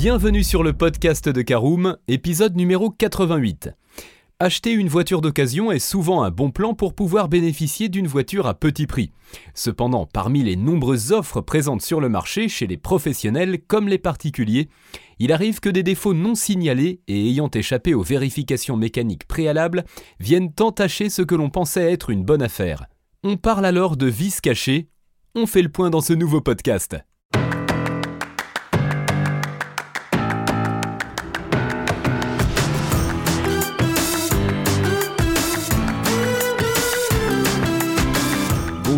Bienvenue sur le podcast de Caroom, épisode numéro 88. Acheter une voiture d'occasion est souvent un bon plan pour pouvoir bénéficier d'une voiture à petit prix. Cependant, parmi les nombreuses offres présentes sur le marché chez les professionnels comme les particuliers, il arrive que des défauts non signalés et ayant échappé aux vérifications mécaniques préalables viennent entacher ce que l'on pensait être une bonne affaire. On parle alors de vis cachés. On fait le point dans ce nouveau podcast.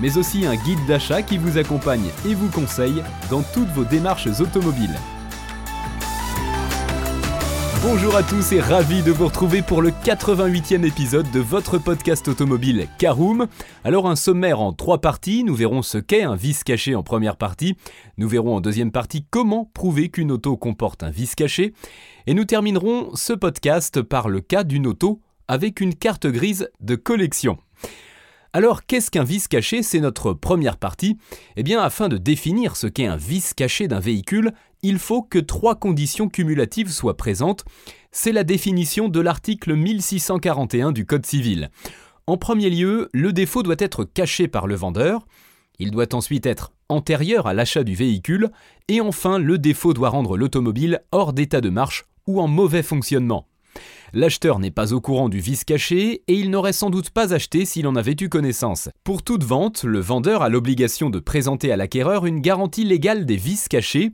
mais aussi un guide d'achat qui vous accompagne et vous conseille dans toutes vos démarches automobiles. Bonjour à tous et ravi de vous retrouver pour le 88e épisode de votre podcast automobile Caroom. Alors un sommaire en trois parties, nous verrons ce qu'est un vis caché en première partie, nous verrons en deuxième partie comment prouver qu'une auto comporte un vis caché, et nous terminerons ce podcast par le cas d'une auto avec une carte grise de collection. Alors, qu'est-ce qu'un vis caché? C'est notre première partie. Eh bien, afin de définir ce qu'est un vis caché d'un véhicule, il faut que trois conditions cumulatives soient présentes. C'est la définition de l'article 1641 du Code civil. En premier lieu, le défaut doit être caché par le vendeur. Il doit ensuite être antérieur à l'achat du véhicule. Et enfin, le défaut doit rendre l'automobile hors d'état de marche ou en mauvais fonctionnement. L'acheteur n'est pas au courant du vice caché et il n'aurait sans doute pas acheté s'il en avait eu connaissance. Pour toute vente, le vendeur a l'obligation de présenter à l'acquéreur une garantie légale des vices cachés,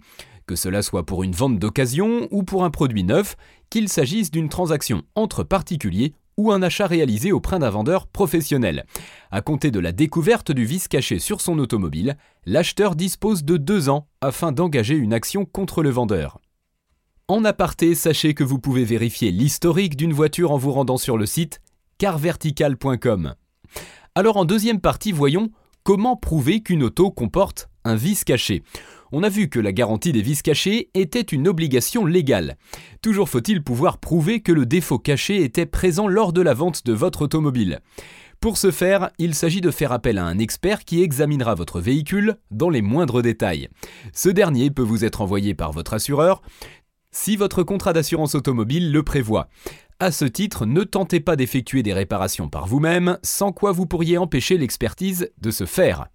que cela soit pour une vente d'occasion ou pour un produit neuf, qu'il s'agisse d'une transaction entre particuliers ou un achat réalisé auprès d'un vendeur professionnel. À compter de la découverte du vice caché sur son automobile, l'acheteur dispose de deux ans afin d'engager une action contre le vendeur. En aparté, sachez que vous pouvez vérifier l'historique d'une voiture en vous rendant sur le site carvertical.com. Alors en deuxième partie, voyons comment prouver qu'une auto comporte un vice caché. On a vu que la garantie des vis cachés était une obligation légale. Toujours faut-il pouvoir prouver que le défaut caché était présent lors de la vente de votre automobile. Pour ce faire, il s'agit de faire appel à un expert qui examinera votre véhicule dans les moindres détails. Ce dernier peut vous être envoyé par votre assureur, si votre contrat d'assurance automobile le prévoit. À ce titre, ne tentez pas d'effectuer des réparations par vous-même, sans quoi vous pourriez empêcher l'expertise de se faire.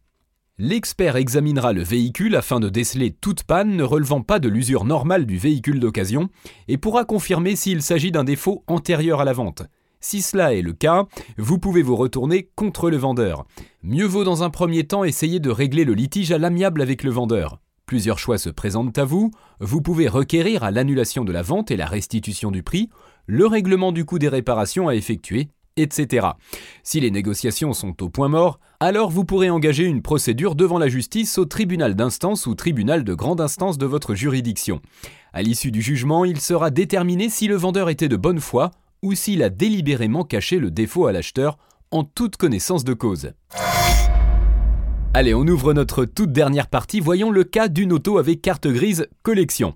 L'expert examinera le véhicule afin de déceler toute panne ne relevant pas de l'usure normale du véhicule d'occasion et pourra confirmer s'il s'agit d'un défaut antérieur à la vente. Si cela est le cas, vous pouvez vous retourner contre le vendeur. Mieux vaut dans un premier temps essayer de régler le litige à l'amiable avec le vendeur. Plusieurs choix se présentent à vous. Vous pouvez requérir à l'annulation de la vente et la restitution du prix, le règlement du coût des réparations à effectuer, etc. Si les négociations sont au point mort, alors vous pourrez engager une procédure devant la justice au tribunal d'instance ou tribunal de grande instance de votre juridiction. À l'issue du jugement, il sera déterminé si le vendeur était de bonne foi ou s'il a délibérément caché le défaut à l'acheteur en toute connaissance de cause. Allez, on ouvre notre toute dernière partie. Voyons le cas d'une auto avec carte grise collection.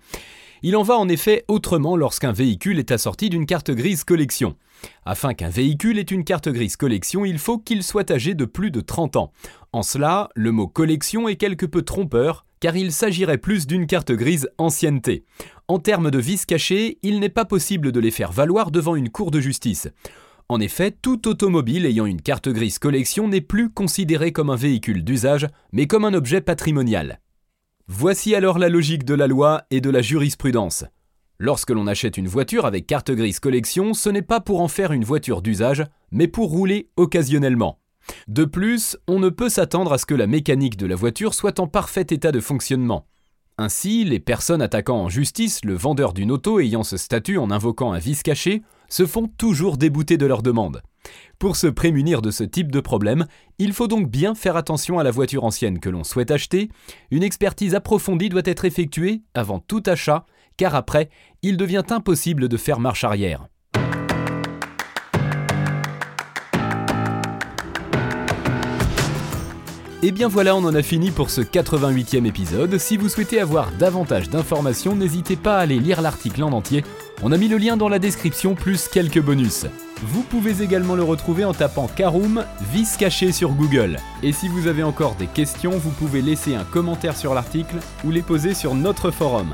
Il en va en effet autrement lorsqu'un véhicule est assorti d'une carte grise collection. Afin qu'un véhicule ait une carte grise collection, il faut qu'il soit âgé de plus de 30 ans. En cela, le mot collection est quelque peu trompeur, car il s'agirait plus d'une carte grise ancienneté. En termes de vis cachés, il n'est pas possible de les faire valoir devant une cour de justice. En effet, tout automobile ayant une carte grise collection n'est plus considéré comme un véhicule d'usage, mais comme un objet patrimonial. Voici alors la logique de la loi et de la jurisprudence. Lorsque l'on achète une voiture avec carte grise collection, ce n'est pas pour en faire une voiture d'usage, mais pour rouler occasionnellement. De plus, on ne peut s'attendre à ce que la mécanique de la voiture soit en parfait état de fonctionnement. Ainsi, les personnes attaquant en justice le vendeur d'une auto ayant ce statut en invoquant un vice caché se font toujours débouter de leur demande. Pour se prémunir de ce type de problème, il faut donc bien faire attention à la voiture ancienne que l'on souhaite acheter. Une expertise approfondie doit être effectuée avant tout achat, car après, il devient impossible de faire marche arrière. Et bien voilà, on en a fini pour ce 88e épisode. Si vous souhaitez avoir davantage d'informations, n'hésitez pas à aller lire l'article en entier on a mis le lien dans la description plus quelques bonus. Vous pouvez également le retrouver en tapant Karoom vis caché sur Google. Et si vous avez encore des questions, vous pouvez laisser un commentaire sur l'article ou les poser sur notre forum.